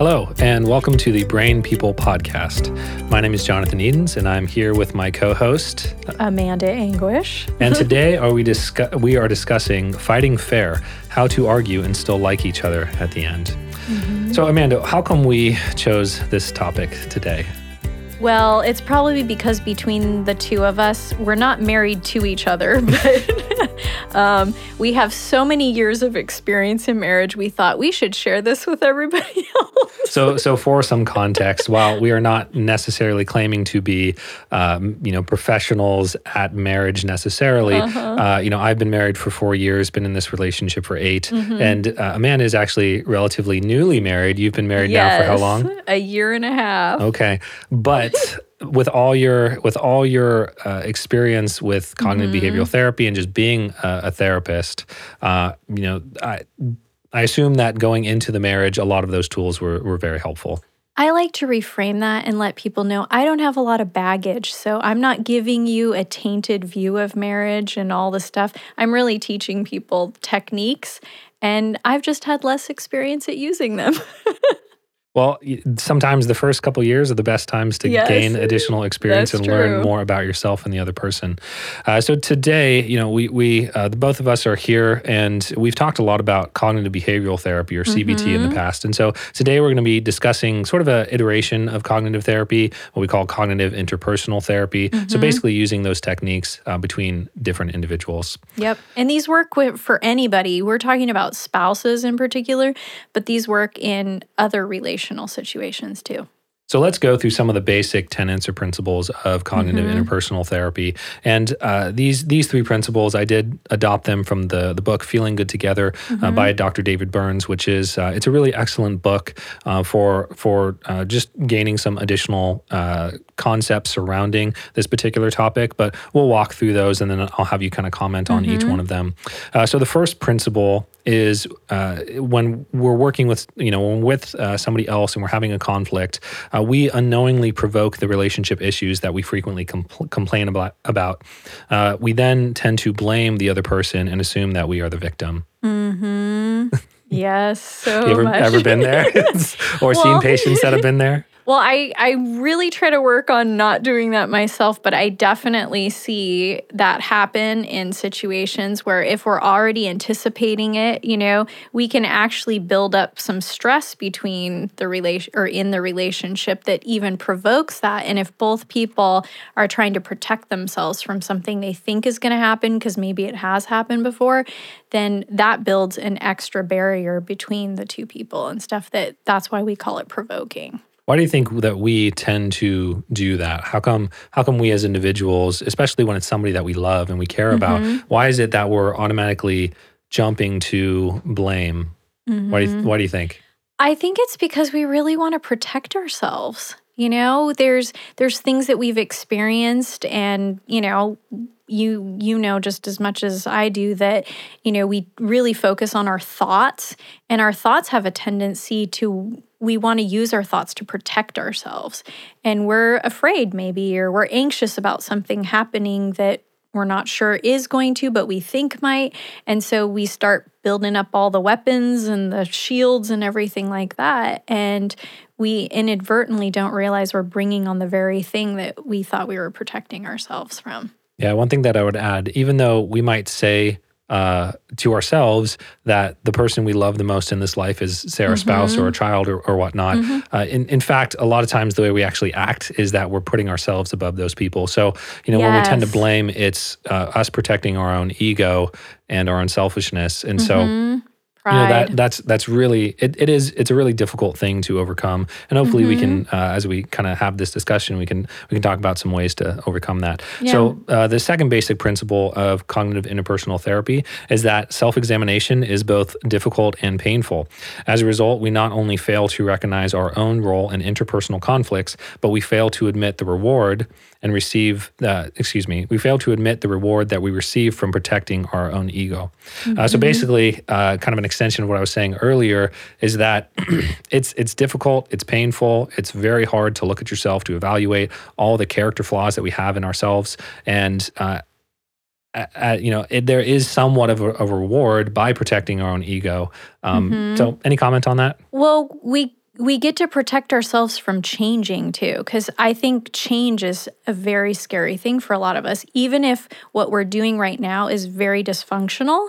Hello, and welcome to the Brain People podcast. My name is Jonathan Edens, and I'm here with my co-host Amanda Anguish. and today are we discuss- we are discussing fighting fair, how to argue and still like each other at the end. Mm-hmm. So, Amanda, how come we chose this topic today? Well, it's probably because between the two of us, we're not married to each other, but um, we have so many years of experience in marriage. We thought we should share this with everybody else. So, so for some context, while we are not necessarily claiming to be, um, you know, professionals at marriage necessarily, uh, you know, I've been married for four years, been in this relationship for 8 and uh, Amanda is actually relatively newly married. You've been married now for how long? A year and a half. Okay, but with all your with all your uh, experience with cognitive behavioral therapy and just being a, a therapist, uh, you know, I I assume that going into the marriage, a lot of those tools were were very helpful. I like to reframe that and let people know I don't have a lot of baggage. So I'm not giving you a tainted view of marriage and all the stuff. I'm really teaching people techniques, and I've just had less experience at using them. Well, sometimes the first couple years are the best times to Yes, gain additional experience and learn more about yourself and the other person. Uh, so today, you know, we we uh, the both of us are here, and we've talked a lot about cognitive behavioral therapy or CBT Mm-hmm. in the past. And so today we're going to be discussing sort of a iteration of cognitive therapy, what we call cognitive interpersonal therapy. So Mm-hmm. basically, using those techniques uh, between different individuals. Yep. And these work with, for anybody. We're talking about spouses in particular, but these work in other situations too. So let's go through some of the basic tenets or principles of cognitive Mm-hmm. interpersonal therapy. And uh, these these three principles, I did adopt them from the the book "Feeling Good Together" Mm-hmm. uh, by Dr. David Burns, which is uh, it's a really excellent book uh, for for uh, just gaining some additional uh, concepts surrounding this particular topic. But we'll walk through those, and then I'll have you kind of comment on each Mm-hmm. one of them. Uh, so the first principle is uh, when we're working with you know when with uh, somebody else and we're having a conflict, uh, we unknowingly provoke the relationship issues that we frequently compl- complain about. About uh, we then tend to blame the other person and assume that we are the victim. Yes, so you ever much. ever been there or seen patients that have been there? Well, I, I really try to work on not doing that myself, but I definitely see that happen in situations where if we're already anticipating it, you know, we can actually build up some stress between the relation or in the relationship that even provokes that. And if both people are trying to protect themselves from something they think is going to happen because maybe it has happened before, then that builds an extra barrier between the two people and stuff that that's why we call it provoking. Why do you think that we tend to do that? How come how come we as individuals, especially when it's somebody that we love and we care about, mm-hmm. why is it that we're automatically jumping to blame? Why do you, mm-hmm. why do you think? I think it's because we really want to protect ourselves. You know, there's there's things that we've experienced and, you know, you you know just as much as I do that, you know, we really focus on our thoughts and our thoughts have a tendency to we want to use our thoughts to protect ourselves. And we're afraid maybe or we're anxious about something happening that we're not sure is going to, but we think might. And so we start building up all the weapons and the shields and everything like that. And we inadvertently don't realize we're bringing on the very thing that we thought we were protecting ourselves from. Yeah, one thing that I would add, even though we might say uh, to ourselves that the person we love the most in this life is, say, our spouse or a child or, or whatnot. Uh, in, in fact, a lot of times the way we actually act is that we're putting ourselves above those people. So, you know, when we tend to blame, it's uh, us protecting our own ego and our own selfishness. And so, Pride. you know that that's that's really it, it is it's a really difficult thing to overcome. And hopefully we can Mm-hmm. uh, as we kind of have this discussion we can we can talk about some ways to overcome that. So uh, the second basic principle of cognitive interpersonal therapy is that self-examination is both difficult and painful. As a result we not only fail to recognize our own role in interpersonal conflicts but we fail to admit the reward and receive uh, excuse me we fail to admit the reward that we receive from protecting our own ego. Uh, so basically uh, kind of an extension of what i was saying earlier is that it's it's difficult it's painful it's very hard to look at yourself to evaluate all the character flaws that we have in ourselves and uh, you know, it, there is somewhat of a, a reward by protecting our own ego. Um, So, any comment on that? Well, we we get to protect ourselves from changing too because I think change is a very scary thing for a lot of us even if what we're doing right now is very dysfunctional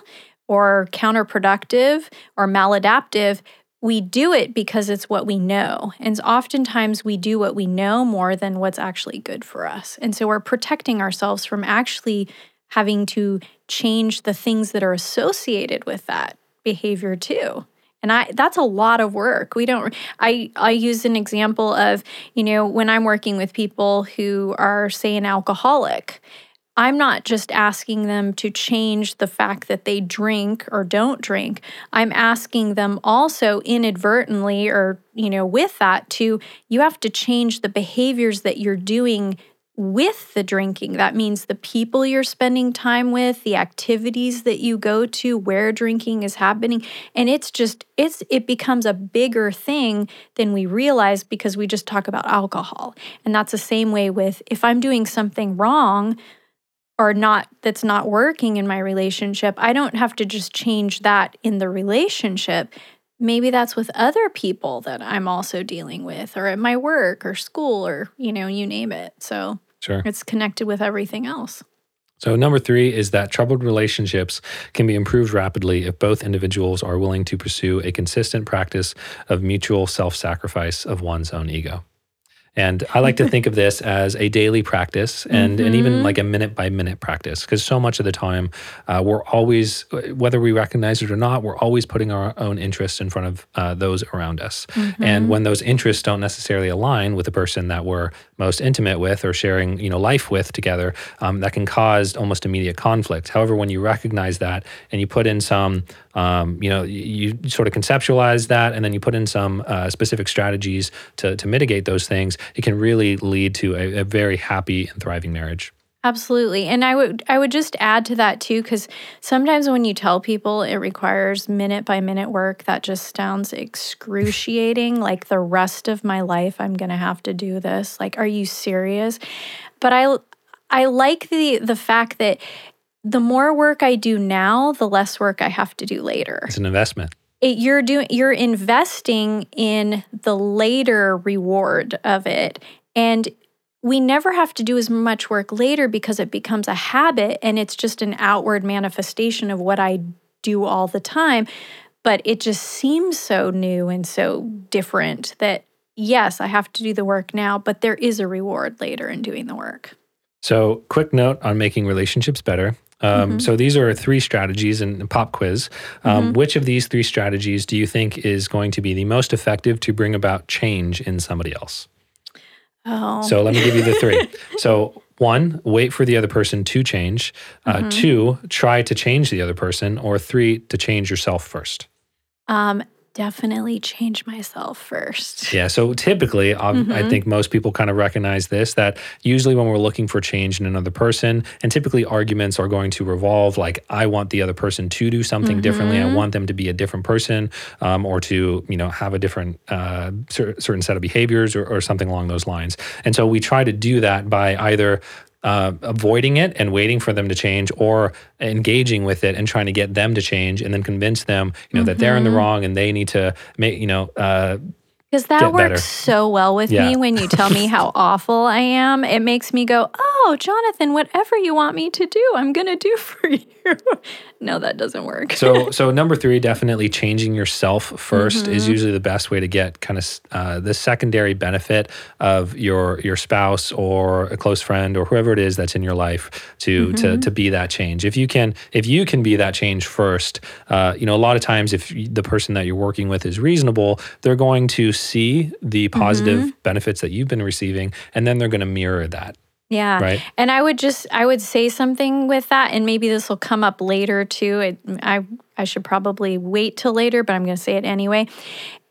or counterproductive or maladaptive we do it because it's what we know. And oftentimes we do what we know more than what's actually good for us. And so we're protecting ourselves from actually having to change the things that are associated with that behavior too. And I that's a lot of work. We don't I I use an example of, you know, when I'm working with people who are say an alcoholic, I'm not just asking them to change the fact that they drink or don't drink. I'm asking them also inadvertently or, you know, with that to you have to change the behaviors that you're doing with the drinking. That means the people you're spending time with, the activities that you go to where drinking is happening, and it's just it's it becomes a bigger thing than we realize because we just talk about alcohol. And that's the same way with if I'm doing something wrong, or not that's not working in my relationship, I don't have to just change that in the relationship. Maybe that's with other people that I'm also dealing with or at my work or school or you know, you name it. So Sure. it's connected with everything else. So, number three is that troubled relationships can be improved rapidly if both individuals are willing to pursue a consistent practice of mutual self sacrifice of one's own ego. And I like to think of this as a daily practice and, and even like a minute by minute practice because so much of the time uh, we're always, whether we recognize it or not, we're always putting our own interests in front of uh, those around us. And when those interests don't necessarily align with the person that we're most intimate with or sharing, you know, life with together, um, that can cause almost immediate conflict. However, when you recognize that and you put in some, um, you know, you, you sort of conceptualize that and then you put in some uh, specific strategies to, to mitigate those things, it can really lead to a, a very happy and thriving marriage. Absolutely. And I would I would just add to that too cuz sometimes when you tell people it requires minute by minute work that just sounds excruciating like the rest of my life I'm going to have to do this. Like are you serious? But I I like the the fact that the more work I do now, the less work I have to do later It's an investment. it, you're doing you're investing in the later reward of it and we never have to do as much work later because it becomes a habit and it's just an outward manifestation of what I do all the time but it just seems so new and so different that yes I have to do the work now but there is a reward later in doing the work So, quick note on making relationships better. Um, So, these are three strategies in pop quiz. Um, Which of these three strategies do you think is going to be the most effective to bring about change in somebody else? Oh So, let me give you the three. so, one, wait for the other person to change. Uh, Two, try to change the other person. Or three, to change yourself first. um definitely change myself first Yeah. So typically, um, I think most people kind of recognize this that usually when we're looking for change in another person, and typically arguments are going to revolve like, I want the other person to do something differently. I want them to be a different person um, or to, you know, have a different uh, cer- certain set of behaviors or, or something along those lines. And so we try to do that by either uh, avoiding it and waiting for them to change or engaging with it and trying to get them to change and then convince them you know that they're in the wrong and they need to make you know uh, Because that get works better. so well with Yeah. me when you tell me how awful I am. It makes me go, oh, Jonathan, whatever you want me to do, I'm going to do for you. No, that doesn't work. so so number three definitely changing yourself 1st is Mm-hmm. usually the best way to get kind of uh, the secondary benefit of your your spouse or a close friend or whoever it is that's in your life to to Mm-hmm. to be that change if you can if you can be that change first uh, you know a lot of times if the person that you're working with is reasonable they're going to see the positive Mm-hmm. benefits that you've been receiving and then they're going to mirror that Yeah. Right. And I would just I would say something with that and maybe this will come up later too. It, I I should probably wait till later, but I'm going to say it anyway.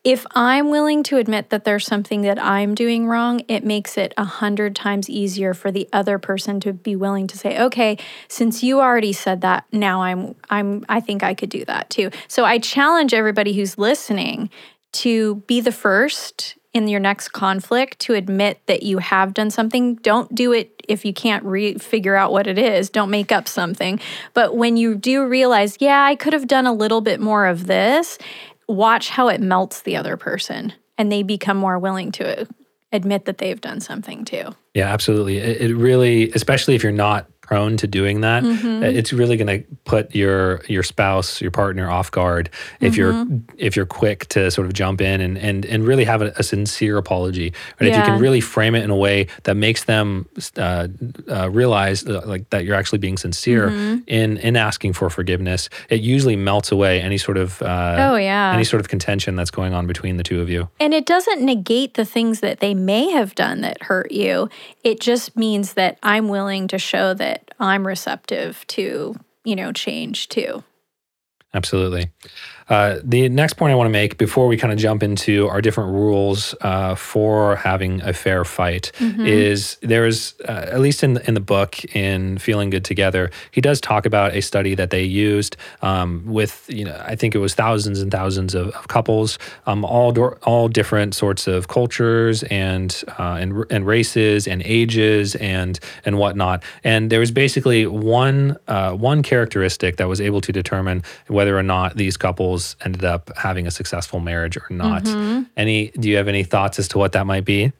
If I'm willing to admit that there's something that I'm doing wrong, it makes it a hundred times easier for the other person to be willing to say, "Okay, since you already said that, now I'm I'm I think I could do that too." So I challenge everybody who's listening to be the first in your next conflict to admit that you have done something. Don't do it if you can't re- figure out what it is. Don't make up something. But when you do realize, yeah, I could have done a little bit more of this, watch how it melts the other person and they become more willing to admit that they've done something too. Yeah, absolutely. It, it really, especially if you're not prone to doing that, Mm-hmm. it's really going to put your your spouse, your partner off guard if you're Mm-hmm. if you're quick to sort of jump in and and and really have a, a sincere apology. Right? If you can really frame it in a way that makes them uh, uh, realize uh, like that you're actually being sincere Mm-hmm. in in asking for forgiveness, it usually melts away any sort of uh, Oh, yeah. any sort of contention that's going on between the two of you. And it doesn't negate the things that they may have done that hurt you. It just means that I'm willing to show that I'm receptive to, you know, change too. Absolutely. Uh, the next point I want to make before we kind of jump into our different rules uh, for having a fair fight is there is, uh, at least in the, in the book, in Feeling Good Together, he does talk about a study that they used um, with, you know, I think it was thousands and thousands of, of couples, um, all, do- all different sorts of cultures and, uh, and, and races and ages and, and whatnot. And there was basically one, uh, one characteristic that was able to determine whether or not these couples ended up having a successful marriage or not. Any do you have any thoughts as to what that might be?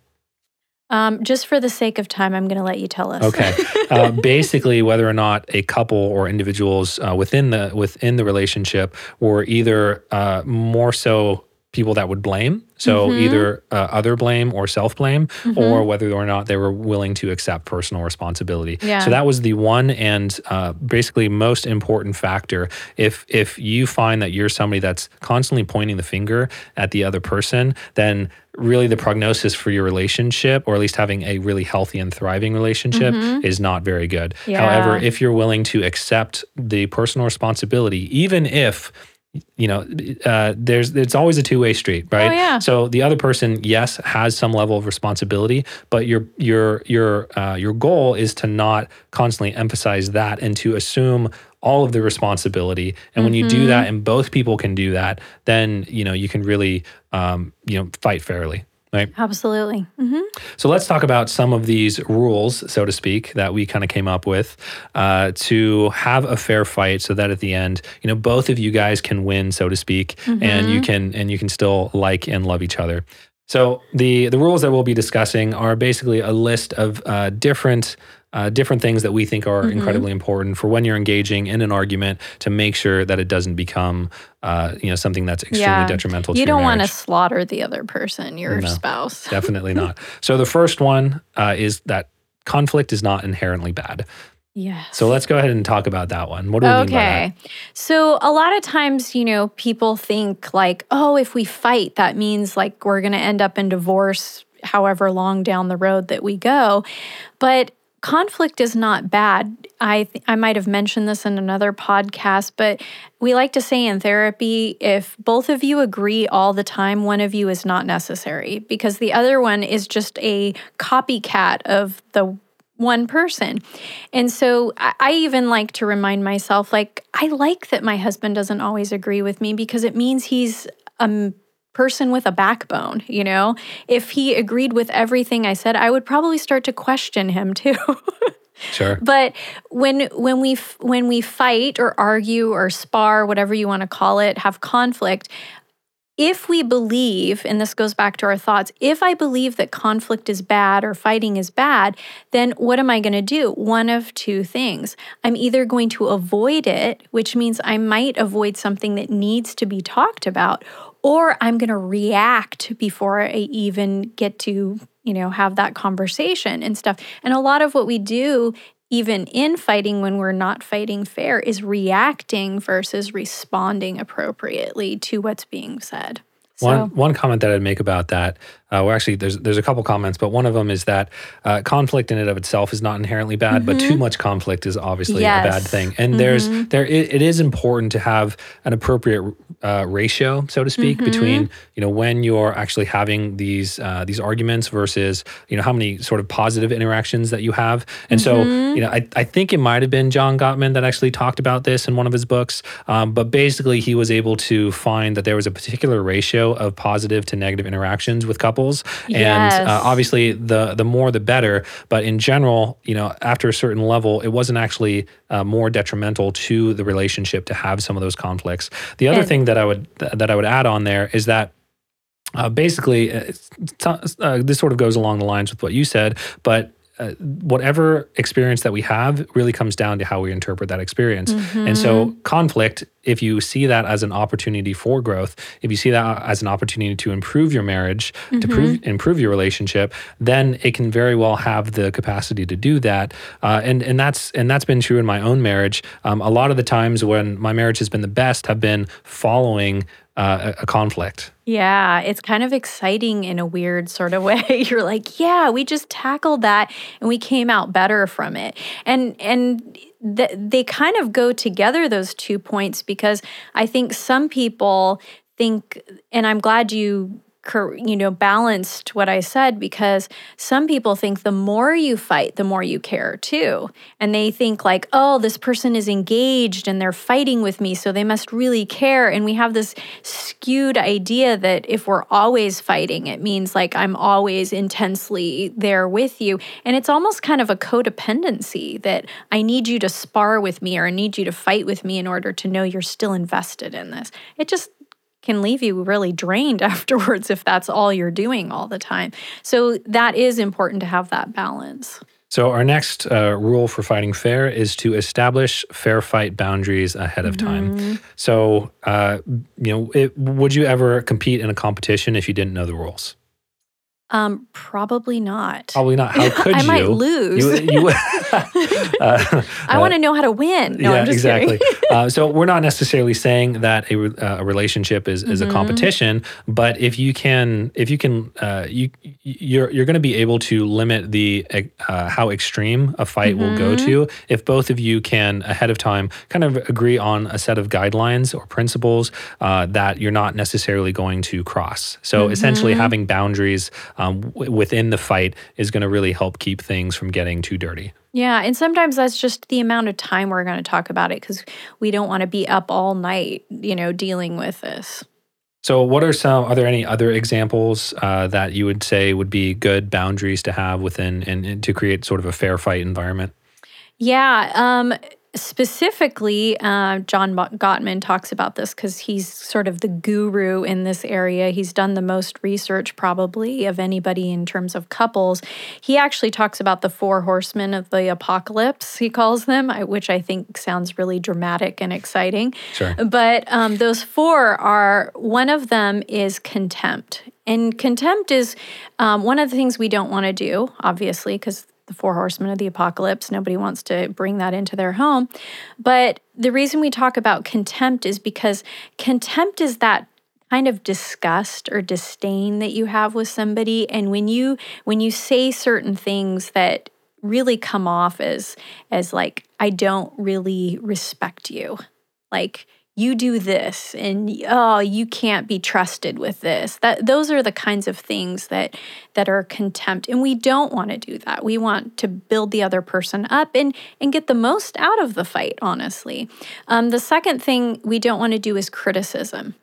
Um, just for the sake of time, I'm going to let you tell us. Okay. uh, basically, whether or not a couple or individuals uh, within the within the relationship were either uh, more so people that would blame, so either uh, other blame or self blame, or whether or not they were willing to accept personal responsibility. Yeah. So that was the one and uh, basically most important factor. If if you find that you're somebody that's constantly pointing the finger at the other person, then really the prognosis for your relationship or at least having a really healthy and thriving relationship is not very good. Yeah. However, if you're willing to accept the personal responsibility even if you know uh, there's it's always a two-way street right? Oh, yeah. so the other person yes has some level of responsibility but your your your uh, your goal is to not constantly emphasize that and to assume all of the responsibility. And when you do that and both people can do that then you know you can really um, you know fight fairly right Absolutely. hmm so let's talk about some of these rules, so to speak, that we kind of came up with uh, to have a fair fight, so that at the end, you know, both of you guys can win, so to speak, and you can and you can still like and love each other. So the the rules that we'll be discussing are basically a list of uh, different. Uh, different things that we think are incredibly important for when you're engaging in an argument to make sure that it doesn't become, uh, you know, something that's extremely Yeah. detrimental. You don't want to slaughter the other person, your No. spouse. Definitely not. So the first one uh, is that conflict is not inherently bad. yeah. So let's go ahead and talk about that one. What do we mean by that? Okay. So a lot of times, you know, people think like, oh, if we fight, that means like we're going to end up in divorce however long down the road that we go. But conflict is not bad. I th- I might have mentioned this in another podcast, but we like to say in therapy if both of you agree all the time, one of you is not necessary because the other one is just a copycat of the one person. And so I, I even like to remind myself, like, I like that my husband doesn't always agree with me because it means he's a m- person with a backbone, you know? If he agreed with everything I said, I would probably start to question him too. Sure. But when when we when we fight or argue or spar, whatever you want to call it, have conflict, if we believe, and this goes back to our thoughts, if I believe that conflict is bad or fighting is bad, then what am I going to do? One of two things. I'm either going to avoid it, which means I might avoid something that needs to be talked about, or I'm going to react before I even get to, you know, have that conversation and stuff. And a lot of what we do even in fighting when we're not fighting fair is reacting versus responding appropriately to what's being said. So. One one comment that I'd make about that uh, well, actually, there's there's a couple comments, but one of them is that uh, conflict in and of itself is not inherently bad, mm-hmm. but too mm-hmm. much conflict is obviously yes. a bad thing. And mm-hmm. there's there it, it is important to have an appropriate uh, ratio, so to speak, mm-hmm. between you know when you're actually having these uh, these arguments versus you know how many sort of positive interactions that you have. And so mm-hmm. you know I, I think it might have been John Gottman that actually talked about this in one of his books, um, but basically he was able to find that there was a particular ratio of positive to negative interactions with couples couples, yes. and uh, obviously the the more the better. But in general, you know, after a certain level, it wasn't actually uh, more detrimental to the relationship to have some of those conflicts. The other and, thing that I would that I would add on there is that. Uh, basically, uh, uh, this sort of goes along the lines with what you said, but uh, whatever experience that we have really comes down to how we interpret that experience. Mm-hmm. And so, conflict, if you see that as an opportunity for growth, if you see that as an opportunity to improve your marriage, mm-hmm. to prove, improve your relationship, then it can very well have the capacity to do that. Uh, and and that's and that's been true in my own marriage. Um, a lot of the times when my marriage has been the best have been following uh, a, conflict. Yeah, it's kind of exciting in a weird sort of way. You're like, yeah, we just tackled that and we came out better from it. And and th- they kind of go together those two points because I think some people think and I'm glad you you know balanced what i said because some people think the more you fight the more you care too. And they think like oh this person is engaged and they're fighting with me so they must really care. And we have this skewed idea that if we're always fighting it means like i'm always intensely there with you. And it's almost kind of a codependency that i need you to spar with me or i need you to fight with me in order to know you're still invested in this. It just can leave you really drained afterwards if that's all you're doing all the time. So that is important to have that balance. So our next uh, rule for fighting fair is to establish fair fight boundaries ahead of time. Mm-hmm. So, uh, you know, it, would you ever compete in a competition if you didn't know the rules? Um, probably not. Probably not. How could I you? I might lose. You, you, uh, I want to know how to win. No, yeah, exactly. uh, so we're not necessarily saying that a, uh, a relationship is, is mm-hmm. a competition, but if you can, if you can, uh, you you're you're going to be able to limit the uh, how extreme a fight mm-hmm. will go mm-hmm. to if both of you can ahead of time kind of agree on a set of guidelines or principles uh, that you're not necessarily going to cross. So mm-hmm. essentially, having boundaries um, w- within the fight is going to really help keep things from getting too dirty. Yeah, and sometimes that's just the amount of time we're going to talk about it because we don't want to be up all night, you know, dealing with this. So, what are some? Are there any other examples uh, that you would say would be good boundaries to have within and, and to create sort of a fair fight environment? Yeah, um, specifically, uh, John Gottman talks about this because he's sort of the guru in this area. He's done the most research, probably, of anybody in terms of couples. He actually talks about the four horsemen of the apocalypse, he calls them, which I think sounds really dramatic and exciting. Sure. But um, those four are one of them is contempt. And contempt is um, one of the things we don't want to do, obviously, because the four horsemen of the apocalypse. Nobody wants to bring that into their home. But the reason we talk about contempt is because contempt is that kind of disgust or disdain that you have with somebody and when you when you say certain things that really come off as as like I don't really respect you. Like you do this and oh you can't be trusted with this. That those are the kinds of things that that are contempt. And we don't want to do that. We want to build the other person up and and get the most out of the fight honestly. Um, the second thing we don't want to do is criticism.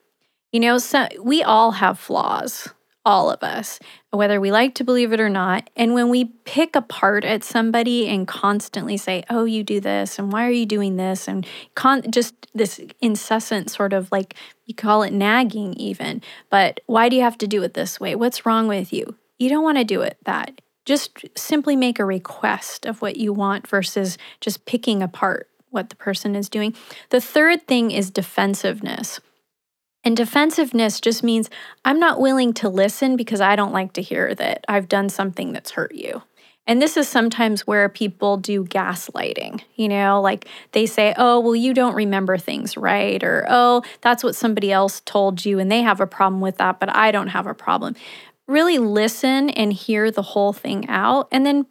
You know so we all have flaws all of us, whether we like to believe it or not. And when we pick apart at somebody and constantly say, oh, you do this, and why are you doing this? And con- just this incessant sort of like, you call it nagging even, but why do you have to do it this way? What's wrong with you? You don't want to do it that. Just simply make a request of what you want versus just picking apart what the person is doing. The third thing is defensiveness. And defensiveness just means I'm not willing to listen because I don't like to hear that I've done something that's hurt you. And this is sometimes where people do gaslighting, you know, like they say, oh, well, you don't remember things right. Or, oh, that's what somebody else told you and they have a problem with that, but I don't have a problem. Really listen and hear the whole thing out and then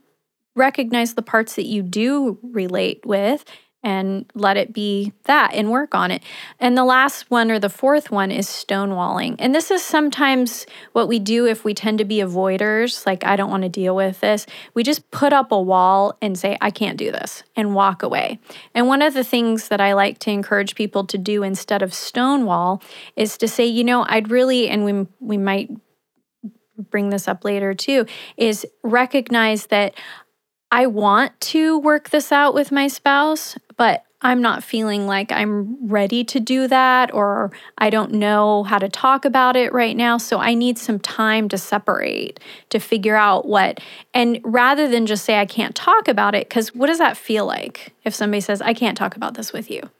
recognize the parts that you do relate with and let it be that and work on it. And the last one or the fourth one is stonewalling. And this is sometimes what we do if we tend to be avoiders, like, I don't want to deal with this. We just put up a wall and say, I can't do this, and walk away. And one of the things that I like to encourage people to do instead of stonewall is to say, you know, I'd really, and we, we might bring this up later too, is recognize that I want to work this out with my spouse, but I'm not feeling like I'm ready to do that, or I don't know how to talk about it right now. So I need some time to separate, to figure out what. And rather than just say, I can't talk about it, because what does that feel like if somebody says, I can't talk about this with you?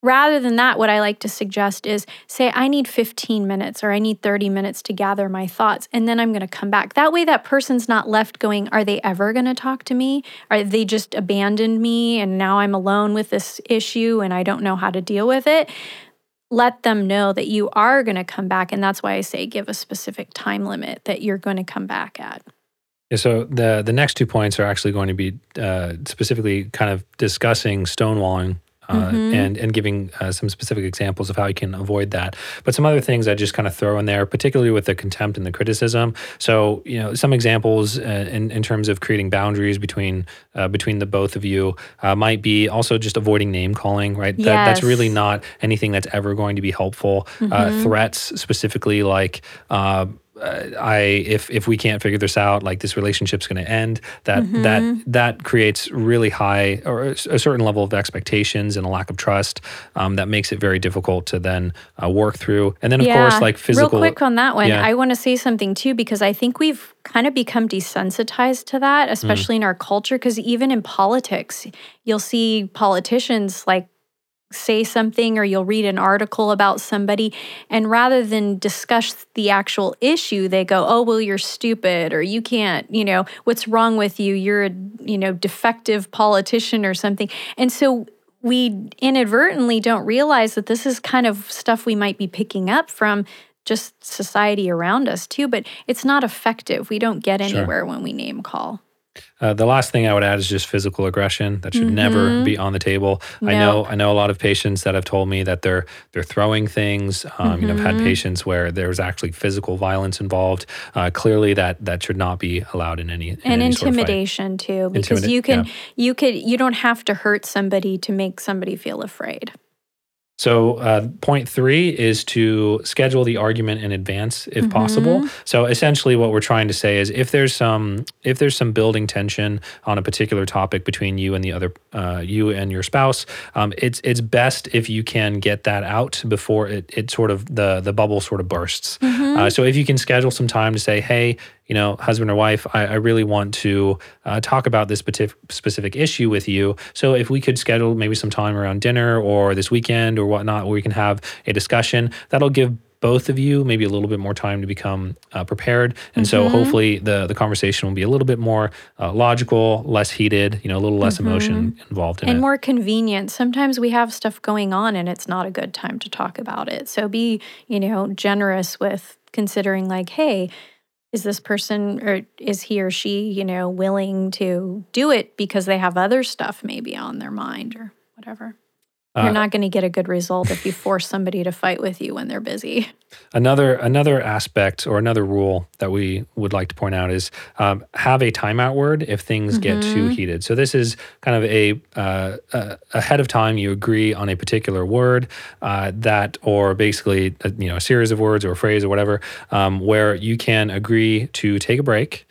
Rather than that, what I like to suggest is say, I need 15 minutes or I need 30 minutes to gather my thoughts, and then I'm going to come back. That way, that person's not left going, Are they ever going to talk to me? Are they just abandoned me and now I'm alone with this issue and I don't know how to deal with it? Let them know that you are going to come back. And that's why I say give a specific time limit that you're going to come back at. Yeah, so the the next two points are actually going to be uh, specifically kind of discussing stonewalling uh, mm-hmm. and and giving uh, some specific examples of how you can avoid that. But some other things I just kind of throw in there, particularly with the contempt and the criticism. So you know, some examples uh, in in terms of creating boundaries between uh, between the both of you uh, might be also just avoiding name calling. Right, yes. that, that's really not anything that's ever going to be helpful. Mm-hmm. threats specifically like uh, I if if we can't figure this out, like this relationship's going to end. That mm-hmm. that that creates really high or a certain level of expectations and a lack of trust um, that makes it very difficult to then uh, work through. And then of yeah. course, like physical. Real quick on that one, yeah. I want to say something too because I think we've kind of become desensitized to that, especially mm. in our culture. Because even in politics, you'll see politicians like say something or you'll read an article about somebody and rather than discuss the actual issue they go oh well you're stupid or you can't you know what's wrong with you? You're a you know defective politician or something. And so we inadvertently don't realize that this is kind of stuff we might be picking up from just society around us too but it's not effective. We don't get anywhere sure. when we name call uh, the last thing I would add is just physical aggression. That should mm-hmm. never be on the table. No. I know I know a lot of patients that have told me that they're they're throwing things. Um, mm-hmm. You know, I've had mm-hmm. patients where there was actually physical violence involved. Uh, clearly, that that should not be allowed in any in and any intimidation sort of too, because Intimida- you can yeah. you could you don't have to hurt somebody to make somebody feel afraid. So, uh, point three is to schedule the argument in advance, if mm-hmm. possible. So, essentially, what we're trying to say is, if there's some if there's some building tension on a particular topic between you and the other uh, you and your spouse, um, it's it's best if you can get that out before it it sort of the the bubble sort of bursts. Mm-hmm. Uh, so, if you can schedule some time to say, hey, you know, husband or wife, I, I really want to uh, talk about this specific issue with you. So if we could schedule maybe some time around dinner or this weekend or whatnot, where we can have a discussion, that'll give both of you maybe a little bit more time to become uh, prepared and mm-hmm. so hopefully the the conversation will be a little bit more uh, logical less heated you know a little less mm-hmm. emotion involved in and it and more convenient sometimes we have stuff going on and it's not a good time to talk about it so be you know generous with considering like hey is this person or is he or she, you know, willing to do it because they have other stuff maybe on their mind or whatever? You're not going to get a good result if you force somebody to fight with you when they're busy. Another another aspect or another rule that we would like to point out is um, have a timeout word if things get too heated. So this is kind of a uh, uh, ahead of time you agree on a particular word uh, that, or basically a, you know a series of words or a phrase or whatever, um, where you can agree to take a break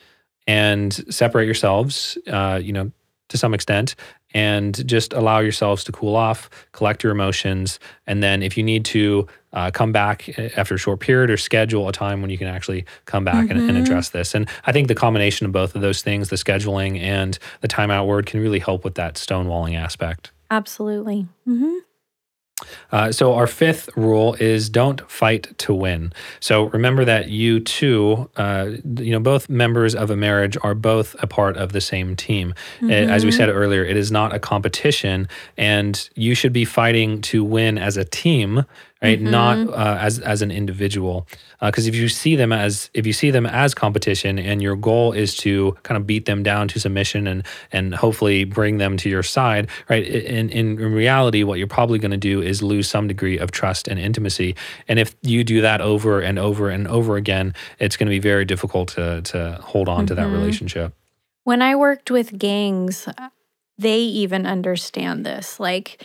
and separate yourselves. Uh, you know to some extent and just allow yourselves to cool off, collect your emotions, and then if you need to uh, come back after a short period or schedule a time when you can actually come back and, and address this. And I think the combination of both of those things, the scheduling and the timeout word, can really help with that stonewalling aspect. Absolutely. hmm Uh, so our fifth rule is don't fight to win. So remember that you two, uh, you know, both members of a marriage are both a part of the same team. Uh, As we said earlier, it is not a competition, and you should be fighting to win as a team, right? Mm-hmm. Not uh, as as an individual. Uh, because if you see them as if you see them as competition, and your goal is to kind of beat them down to submission and and hopefully bring them to your side, right? In in, in reality, what you're probably going to do is lose some degree of trust and intimacy. And if you do that over and over and over again, it's going to be very difficult to to hold on to that mm-hmm. relationship. When I worked with gangs, uh, they even understand this. Like,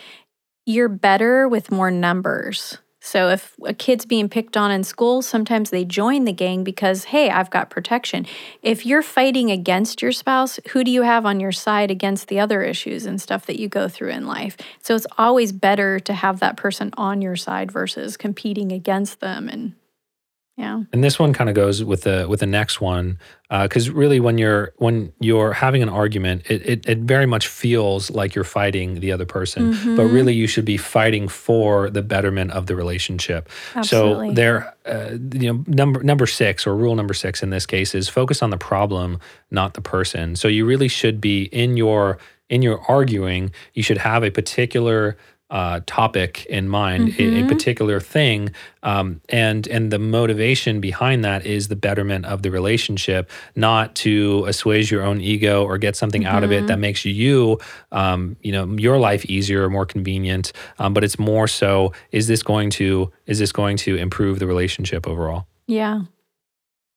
you're better with more numbers. So, if a kid's being picked on in school, sometimes they join the gang because, hey, I've got protection. If you're fighting against your spouse, who do you have on your side against the other issues and stuff that you go through in life? So, it's always better to have that person on your side versus competing against them. And yeah. And this one kind of goes with the with the next one because really when you're when you're having an argument, it, it it very much feels like you're fighting the other person, but really you should be fighting for the betterment of the relationship. Absolutely. So there, uh, you know, number number six or rule number six in this case is focus on the problem, not the person. So you really should be in your in your arguing. You should have a particular uh, topic in mind, a, a particular thing, um, and and the motivation behind that is the betterment of the relationship, not to assuage your own ego or get something out of it that makes you, um, you know, your life easier or more convenient. Um, but it's more so: is this going to is this going to improve the relationship overall? Yeah.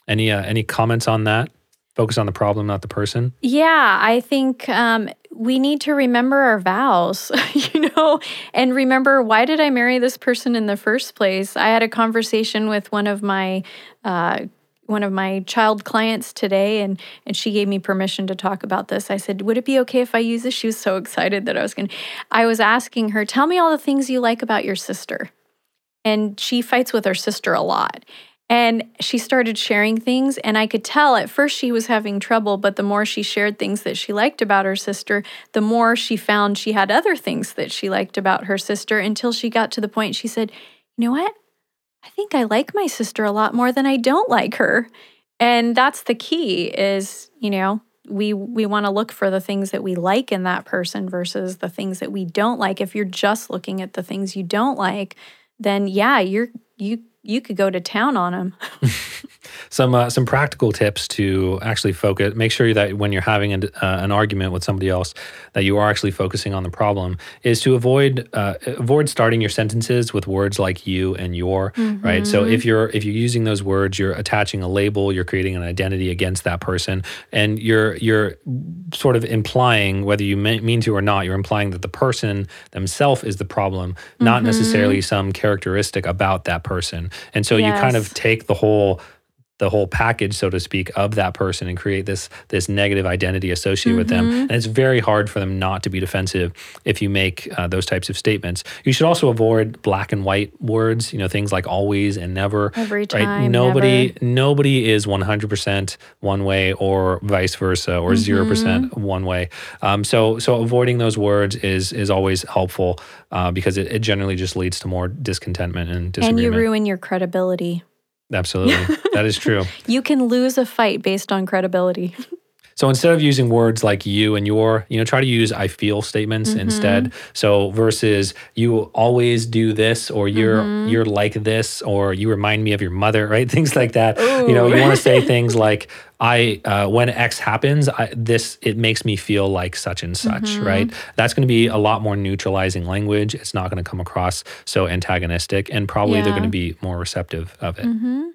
Any uh, any comments on that? Focus on the problem, not the person. Yeah, I think um, we need to remember our vows, you know, and remember why did I marry this person in the first place? I had a conversation with one of my uh, one of my child clients today, and and she gave me permission to talk about this. I said, "Would it be okay if I use this?" She was so excited that I was going. to I was asking her, "Tell me all the things you like about your sister," and she fights with her sister a lot. And she started sharing things, and I could tell at first she was having trouble, but the more she shared things that she liked about her sister, the more she found she had other things that she liked about her sister until she got to the point she said, You know what? I think I like my sister a lot more than I don't like her. And that's the key is, you know, we we want to look for the things that we like in that person versus the things that we don't like. If you're just looking at the things you don't like, then yeah, you're you you could go to town on them. some uh, some practical tips to actually focus. Make sure that when you're having an, uh, an argument with somebody else, that you are actually focusing on the problem. Is to avoid uh, avoid starting your sentences with words like you and your. Right. So if you're if you're using those words, you're attaching a label. You're creating an identity against that person, and you're you're sort of implying whether you mean to or not. You're implying that the person themselves is the problem, not necessarily some characteristic about that person. And so you kind of take the whole the whole package so to speak of that person and create this this negative identity associated with them and it's very hard for them not to be defensive if you make uh, those types of statements you should also avoid black and white words you know things like always and never Every right time, nobody never. nobody is 100% one way or vice versa or 0% Mm-hmm. one way um, so so avoiding those words is is always helpful uh, because it, it generally just leads to more discontentment and and you ruin your credibility. Absolutely that is true You can lose a fight based on credibility. So instead of using words like you and your, you know, try to use I feel statements Mm-hmm. instead. So versus you always do this or you're Mm-hmm. you're like this or you remind me of your mother, right? Things like that. You know, you want to say things like I uh, when X happens, I, this it makes me feel like such and such, Mm-hmm. right? That's going to be a lot more neutralizing language. It's not going to come across so antagonistic, and probably they're going to be more receptive of it. Mm-hmm.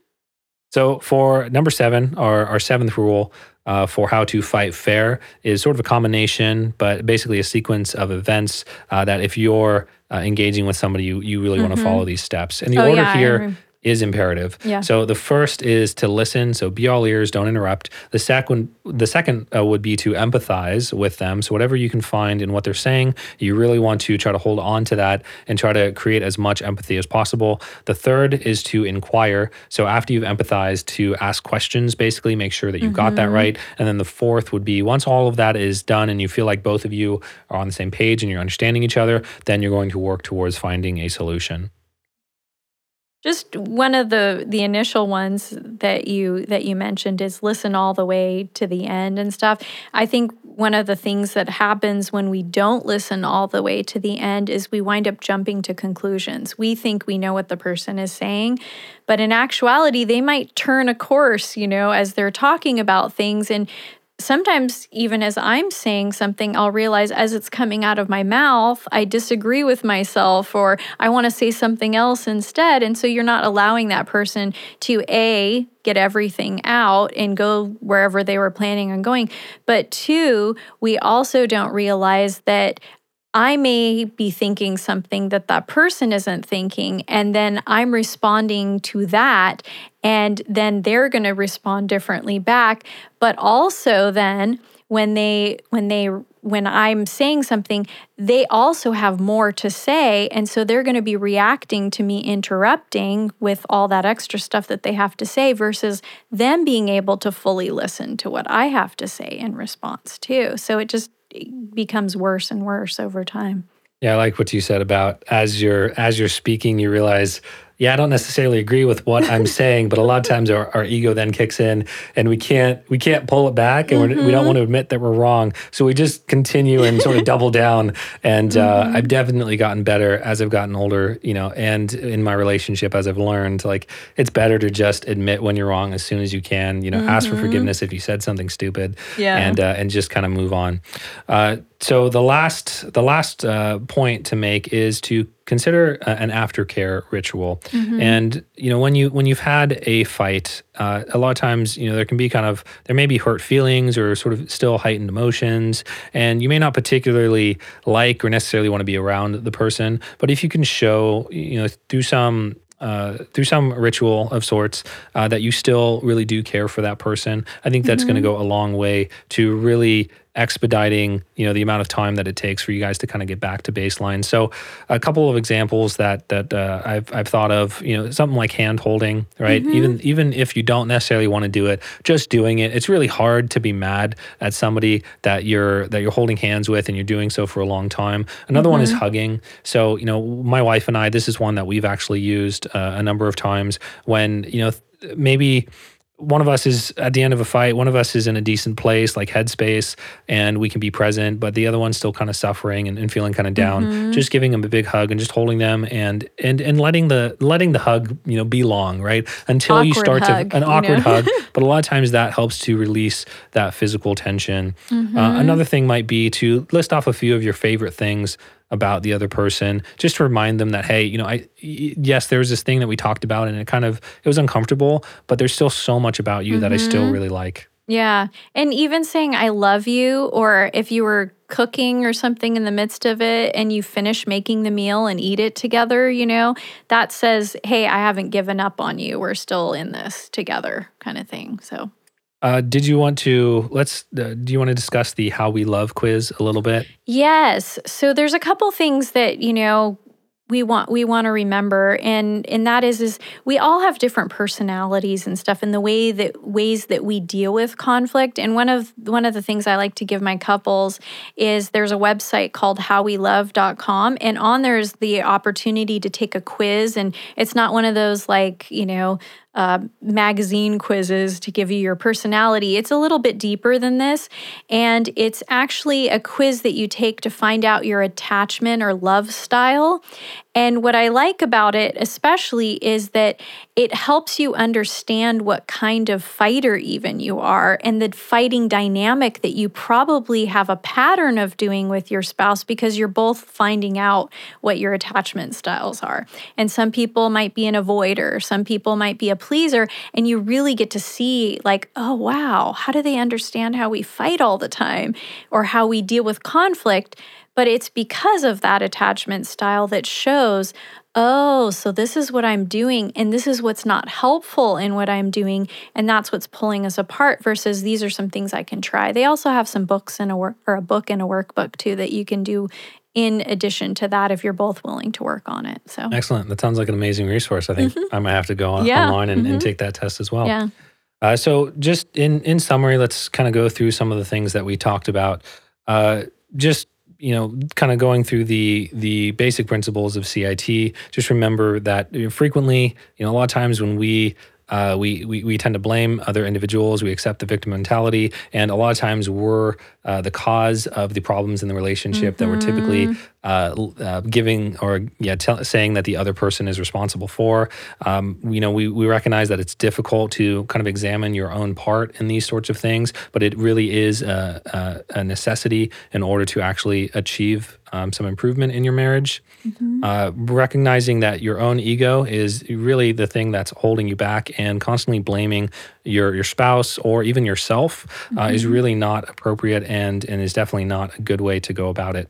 So for number seven, our, our seventh rule uh, for how to fight fair is sort of a combination, but basically a sequence of events uh, that if you're uh, engaging with somebody, you, you really want to follow these steps. And the Oh, order yeah, here. Is imperative. Yeah. So the first is to listen. So be all ears, don't interrupt. The second, the second uh, would be to empathize with them. So whatever you can find in what they're saying, you really want to try to hold on to that and try to create as much empathy as possible. The third is to inquire. So after you've empathized, to ask questions, basically make sure that you got that right. And then the fourth would be once all of that is done and you feel like both of you are on the same page and you're understanding each other, then you're going to work towards finding a solution. Just one of the the initial ones that you that you mentioned is listen all the way to the end and stuff. I think one of the things that happens when we don't listen all the way to the end is we wind up jumping to conclusions. We think we know what the person is saying, but in actuality they might turn a course, you know, as they're talking about things and sometimes even as I'm saying something, I'll realize as it's coming out of my mouth, I disagree with myself or I want to say something else instead. And so you're not allowing that person to A, get everything out and go wherever they were planning on going. But two, we also don't realize that I may be thinking something that that person isn't thinking, and then I'm responding to that, and then they're going to respond differently back. But also, then when they when they when I'm saying something, they also have more to say, and so they're going to be reacting to me interrupting with all that extra stuff that they have to say, versus them being able to fully listen to what I have to say in response too. So it just becomes worse and worse over time. Yeah, I like what you said about as you're as you're speaking, you realize, yeah, I don't necessarily agree with what I'm saying, but a lot of times our, our ego then kicks in, and we can't we can't pull it back, and we're, we don't want to admit that we're wrong, so we just continue and sort of double down. And uh, I've definitely gotten better as I've gotten older, you know, and in my relationship as I've learned, like it's better to just admit when you're wrong as soon as you can. You know, ask for forgiveness if you said something stupid, Yeah. and uh, and just kind of move on. Uh, so the last the last uh, point to make is to consider uh, an aftercare ritual. And you know when you when you've had a fight, uh, a lot of times you know there can be kind of there may be hurt feelings or sort of still heightened emotions, and you may not particularly like or necessarily want to be around the person. But if you can show you know through some uh, through some ritual of sorts uh, that you still really do care for that person. I think that's going to go a long way to really expediting you know the amount of time that it takes for you guys to kind of get back to baseline. So a couple of examples that that uh, I've, I've thought of you know something like hand holding right? Even even if you don't necessarily want to do it just doing it it's really hard to be mad at somebody that you're that you're holding hands with and you're doing so for a long time. Another one is hugging. So you know my wife and i this is one that we've actually used uh, a number of times when you know th- maybe one of us is at the end of a fight, one of us is in a decent place, like headspace, and we can be present, but the other one's still kind of suffering and, and feeling kind of down. Just giving them a big hug and just holding them and and and letting the letting the hug, you know, be long, right? Until you start hug, to an awkward know? hug. But a lot of times that helps to release that physical tension. Mm-hmm. Uh, another thing might be to list off a few of your favorite things about the other person just to remind them that hey you know i yes there was this thing that we talked about and it kind of it was uncomfortable but there's still so much about you that i still Mm-hmm. really like Yeah. And even saying I love you, or if you were cooking or something in the midst of it and you finish making the meal and eat it together, you know, that says, hey, I haven't given up on you. We're still in this together kind of thing. So, uh, did you want to let's uh, do you want to discuss the how we love quiz a little bit yes. So there's a couple things that, you know, we want we want to remember and and that is is we all have different personalities and stuff and the way that ways that we deal with conflict and one of one of the things I like to give my couples is there's a website called howwelove.com and on there's the opportunity to take a quiz and it's not one of those like you know uh, magazine quizzes to give you your personality. It's a little bit deeper than this. And it's actually a quiz that you take to find out your attachment or love style. And what I like about it, especially, is that it helps you understand what kind of fighter even you are and the fighting dynamic that you probably have a pattern of doing with your spouse because you're both finding out what your attachment styles are. And some people might be an avoider, some people might be a pleaser, and you really get to see, like, oh, wow, how do they understand how we fight all the time or how we deal with conflict? But it's because of that attachment style that shows, oh, so this is what I'm doing, and this is what's not helpful in what I'm doing, and that's what's pulling us apart. Versus these are some things I can try. They also have some books and a work or a book and a workbook too that you can do in addition to that if you're both willing to work on it. So excellent. That sounds like an amazing resource. I think mm-hmm. I might have to go on, yeah. online and, mm-hmm. and, take that test as well. Yeah. Uh, so just in in summary, let's kind of go through some of the things that we talked about. Uh, just you know, kind of going through the the basic principles of CIT, just remember that frequently, you know, a lot of times when we uh, we, we, we tend to blame other individuals. We accept the victim mentality, and a lot of times we're uh, the cause of the problems in the relationship mm-hmm. that we're typically mm-hmm. Uh, uh, giving or yeah tell, saying that the other person is responsible for. Um, you know, we we recognize that it's difficult to kind of examine your own part in these sorts of things, but it really is a, a, a necessity in order to actually achieve um, some improvement in your marriage. Mm-hmm. Uh, recognizing that your own ego is really the thing that's holding you back, and constantly blaming your your spouse or even yourself mm-hmm. uh, is mm-hmm. really not appropriate and and is definitely not a good way to go about it.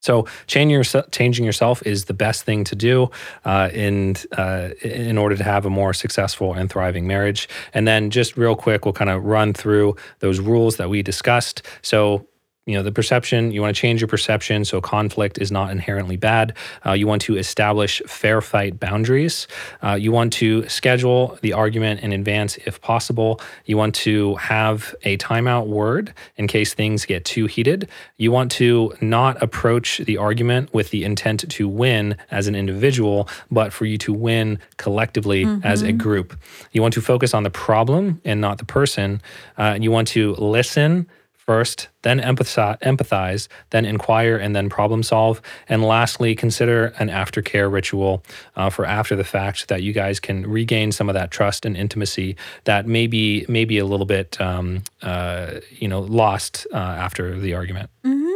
So changing, your, changing yourself is the best thing to do uh, in uh, in order to have a more successful and thriving marriage. And then just real quick, we'll kind of run through those rules that we discussed. So you know the perception you want to change your perception so conflict is not inherently bad. Uh, you want to establish fair fight boundaries. Uh, you want to schedule the argument in advance if possible. You want to have a timeout word in case things get too heated. You want to not approach the argument with the intent to win as an individual but for you to win collectively mm-hmm. as a mm-hmm. group. You want to focus on the problem and not the person. Uh, you want to listen first, then empathize, empathize, then inquire, and then problem solve. And lastly, consider an aftercare ritual uh, for after the fact that you guys can regain some of that trust and intimacy that may be maybe a little bit um, uh, you know lost uh, after the argument. Mm-hmm.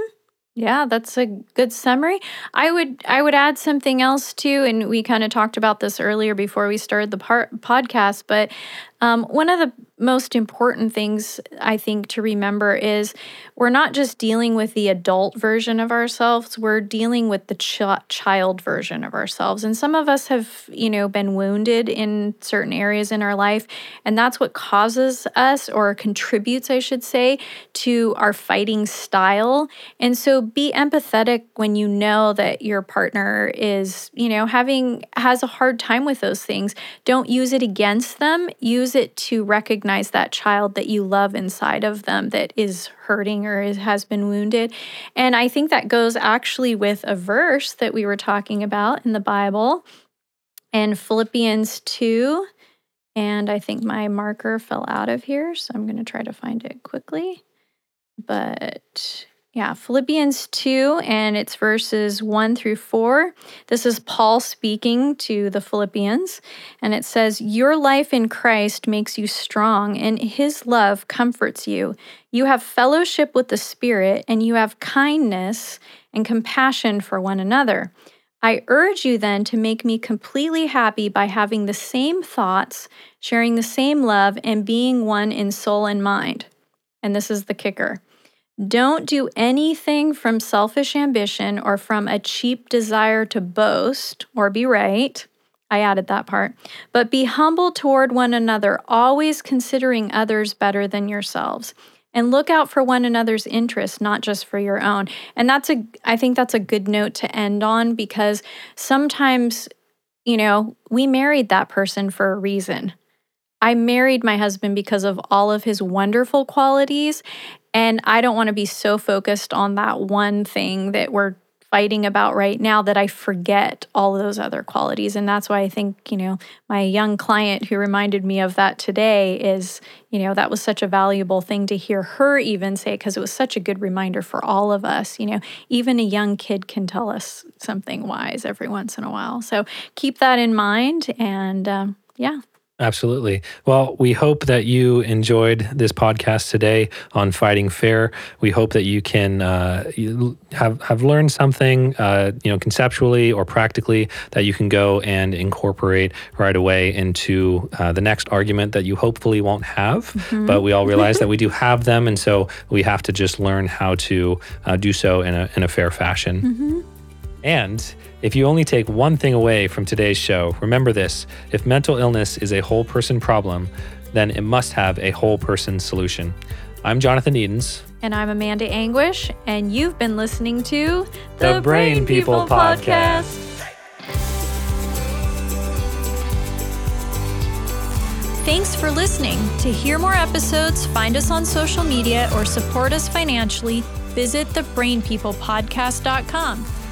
Yeah, that's a good summary. I would I would add something else too, and we kind of talked about this earlier before we started the part, podcast. But um, one of the most important things I think to remember is we're not just dealing with the adult version of ourselves, we're dealing with the ch- child version of ourselves. And some of us have, you know, been wounded in certain areas in our life, and that's what causes us or contributes, I should say, to our fighting style. And so be empathetic when you know that your partner is, you know, having has a hard time with those things. Don't use it against them. Use it to recognize recognize that child that you love inside of them that is hurting or is, has been wounded. And I think that goes actually with a verse that we were talking about in the Bible in Philippians 2. And I think my marker fell out of here, so I'm going to try to find it quickly. But yeah, Philippians 2, and it's verses 1 through 4. This is Paul speaking to the Philippians, and it says, Your life in Christ makes you strong, and his love comforts you. You have fellowship with the Spirit, and you have kindness and compassion for one another. I urge you then to make me completely happy by having the same thoughts, sharing the same love, and being one in soul and mind. And this is the kicker. Don't do anything from selfish ambition or from a cheap desire to boast or be right. I added that part. But be humble toward one another, always considering others better than yourselves. And look out for one another's interests, not just for your own. And that's a I think that's a good note to end on because sometimes, you know, we married that person for a reason. I married my husband because of all of his wonderful qualities and I don't want to be so focused on that one thing that we're fighting about right now that I forget all those other qualities. And that's why I think, you know, my young client who reminded me of that today is, you know, that was such a valuable thing to hear her even say, because it was such a good reminder for all of us. You know, even a young kid can tell us something wise every once in a while. So keep that in mind. And um, yeah, Absolutely. Well, we hope that you enjoyed this podcast today on fighting fair. We hope that you can uh, have have learned something, uh, you know, conceptually or practically that you can go and incorporate right away into uh, the next argument that you hopefully won't have. Mm-hmm. But we all realize that we do have them, and so we have to just learn how to uh, do so in a in a fair fashion. Mm-hmm. And if you only take one thing away from today's show, remember this if mental illness is a whole person problem, then it must have a whole person solution. I'm Jonathan Edens. And I'm Amanda Anguish, and you've been listening to the, the Brain, Brain, People, People Podcast. Thanks for listening. To hear more episodes, find us on social media, or support us financially, visit thebrainpeoplepodcast.com.